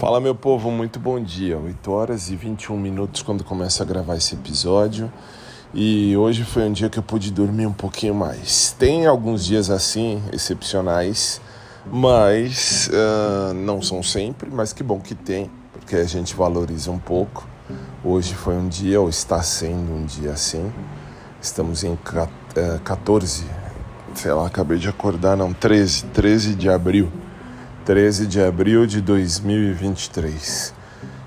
Fala meu povo, muito bom dia. 8 horas e 21 minutos quando começo a gravar esse episódio. E hoje foi um dia que eu pude dormir um pouquinho mais. Tem alguns dias assim, excepcionais, mas uh, não são sempre, mas que bom que tem, porque a gente valoriza um pouco. Hoje foi um dia, ou está sendo um dia assim. Estamos em 14, eh, sei lá, acabei de acordar, não, 13, 13 de abril 13 de abril de 2023.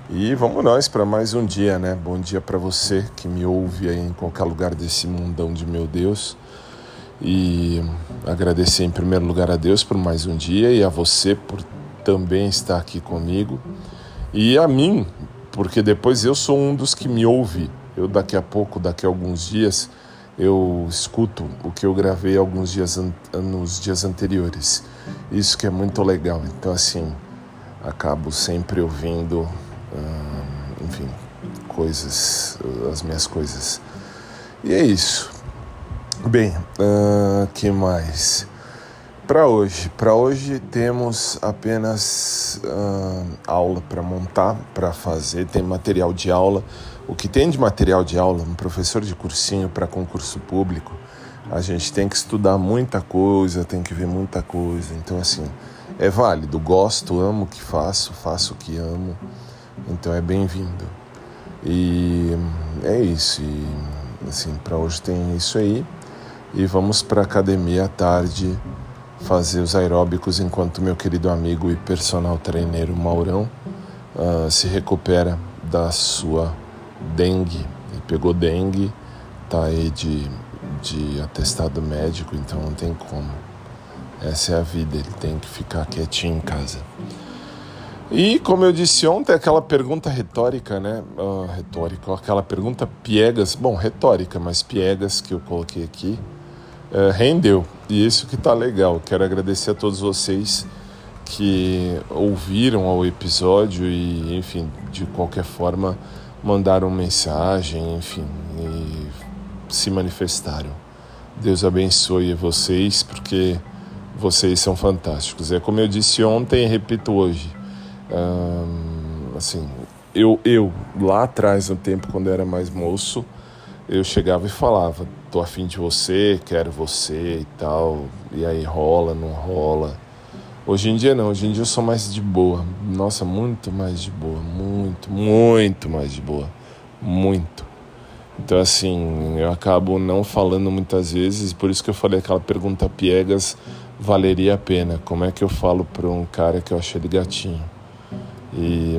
E vamos nós para mais um dia, né? Bom dia para você que me ouve aí em qualquer lugar desse mundão de meu Deus. E agradecer em primeiro lugar a Deus por mais um dia e a você por também estar aqui comigo. E a mim, porque depois eu sou um dos que me ouve. Eu daqui a pouco, daqui a alguns dias, eu escuto o que eu gravei alguns dias nos dias anteriores. Isso que é muito legal. Então, assim, acabo sempre ouvindo, hum, enfim, coisas, as minhas coisas. E é isso. Bem, uh, que mais? Para hoje, para hoje temos apenas uh, aula para montar, para fazer, tem material de aula. O que tem de material de aula, um professor de cursinho para concurso público, a gente tem que estudar muita coisa, tem que ver muita coisa. Então, assim, é válido. Gosto, amo o que faço, faço o que amo. Então, é bem-vindo. E é isso. E, assim, para hoje tem isso aí. E vamos para academia à tarde fazer os aeróbicos enquanto meu querido amigo e personal treineiro Maurão uh, se recupera da sua dengue. Ele pegou dengue, tá aí de de atestado médico, então não tem como. Essa é a vida, ele tem que ficar quietinho em casa. E como eu disse ontem, aquela pergunta retórica, né? Uh, retórica, aquela pergunta piegas, bom, retórica, mas piegas que eu coloquei aqui, uh, rendeu. E isso que tá legal. Quero agradecer a todos vocês que ouviram o episódio e, enfim, de qualquer forma mandaram mensagem, enfim, e se manifestaram. Deus abençoe vocês, porque vocês são fantásticos. É como eu disse ontem e repito hoje. Hum, assim, eu, eu, lá atrás, no tempo, quando eu era mais moço, eu chegava e falava: tô afim de você, quero você e tal. E aí rola, não rola. Hoje em dia não, hoje em dia eu sou mais de boa. Nossa, muito mais de boa. Muito, muito mais de boa. Muito. Então, assim, eu acabo não falando muitas vezes, por isso que eu falei aquela pergunta piegas, valeria a pena. Como é que eu falo para um cara que eu achei ele gatinho? E,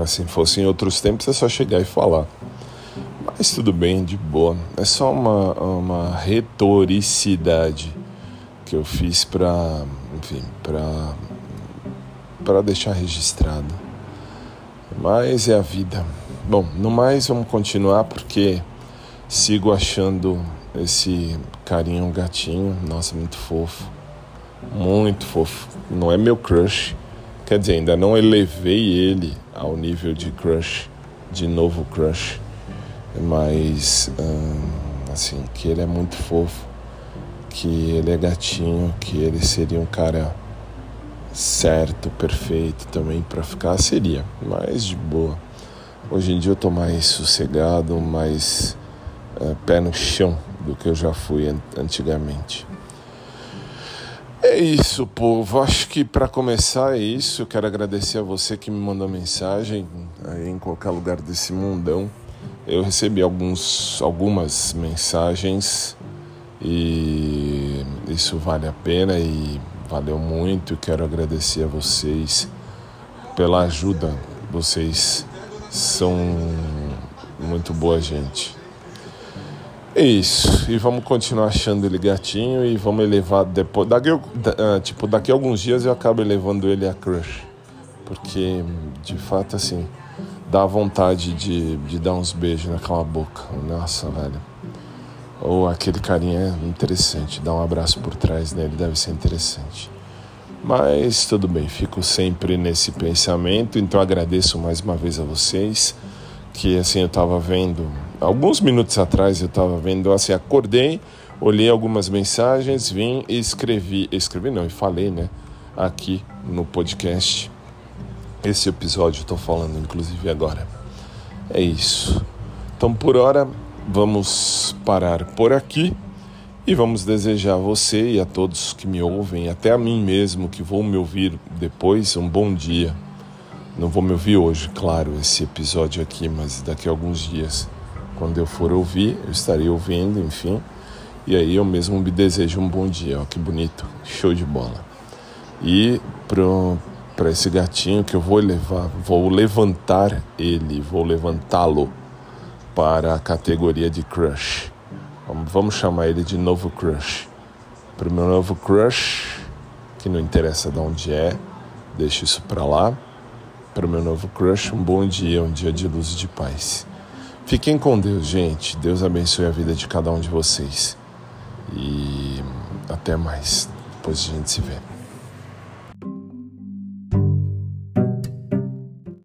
assim, fosse em outros tempos, é só chegar e falar. Mas tudo bem, de boa. É só uma, uma retoricidade que eu fiz para, enfim, para para deixar registrado. Mas é a vida. Bom, no mais vamos continuar porque sigo achando esse carinho gatinho, nossa, muito fofo. Muito fofo. Não é meu crush. Quer dizer, ainda não elevei ele ao nível de crush, de novo crush. Mas hum, assim, que ele é muito fofo, que ele é gatinho, que ele seria um cara certo, perfeito também para ficar seria, mas de boa. Hoje em dia eu tô mais sossegado, mais uh, pé no chão do que eu já fui antigamente. É isso, povo. Acho que para começar é isso. Eu quero agradecer a você que me mandou mensagem em qualquer lugar desse mundão. Eu recebi alguns, algumas mensagens e isso vale a pena e valeu muito. Quero agradecer a vocês pela ajuda. Vocês são muito boa gente. É isso. E vamos continuar achando ele gatinho e vamos elevar depois. Daqui, ah, tipo, daqui a alguns dias eu acabo elevando ele a crush. Porque, de fato, assim, dá vontade de, de dar uns beijos naquela boca. Nossa, velho. Ou aquele carinha interessante. Dar um abraço por trás dele deve ser interessante. Mas tudo bem, fico sempre nesse pensamento, então agradeço mais uma vez a vocês. Que assim eu estava vendo, alguns minutos atrás eu estava vendo, assim, acordei, olhei algumas mensagens, vim e escrevi, escrevi não, e falei, né, aqui no podcast. esse episódio, estou falando inclusive agora. É isso. Então, por hora, vamos parar por aqui e vamos desejar a você e a todos que me ouvem, até a mim mesmo que vou me ouvir depois, um bom dia. Não vou me ouvir hoje, claro, esse episódio aqui, mas daqui a alguns dias, quando eu for ouvir, eu estarei ouvindo, enfim. E aí eu mesmo me desejo um bom dia, ó, que bonito, show de bola. E para esse gatinho que eu vou levar, vou levantar ele, vou levantá-lo para a categoria de crush. Vamos chamar ele de novo crush. Para o meu novo crush, que não interessa de onde é, deixa isso para lá para o meu novo crush. Um bom dia, um dia de luz e de paz. Fiquem com Deus, gente. Deus abençoe a vida de cada um de vocês. E até mais. Depois a gente se vê.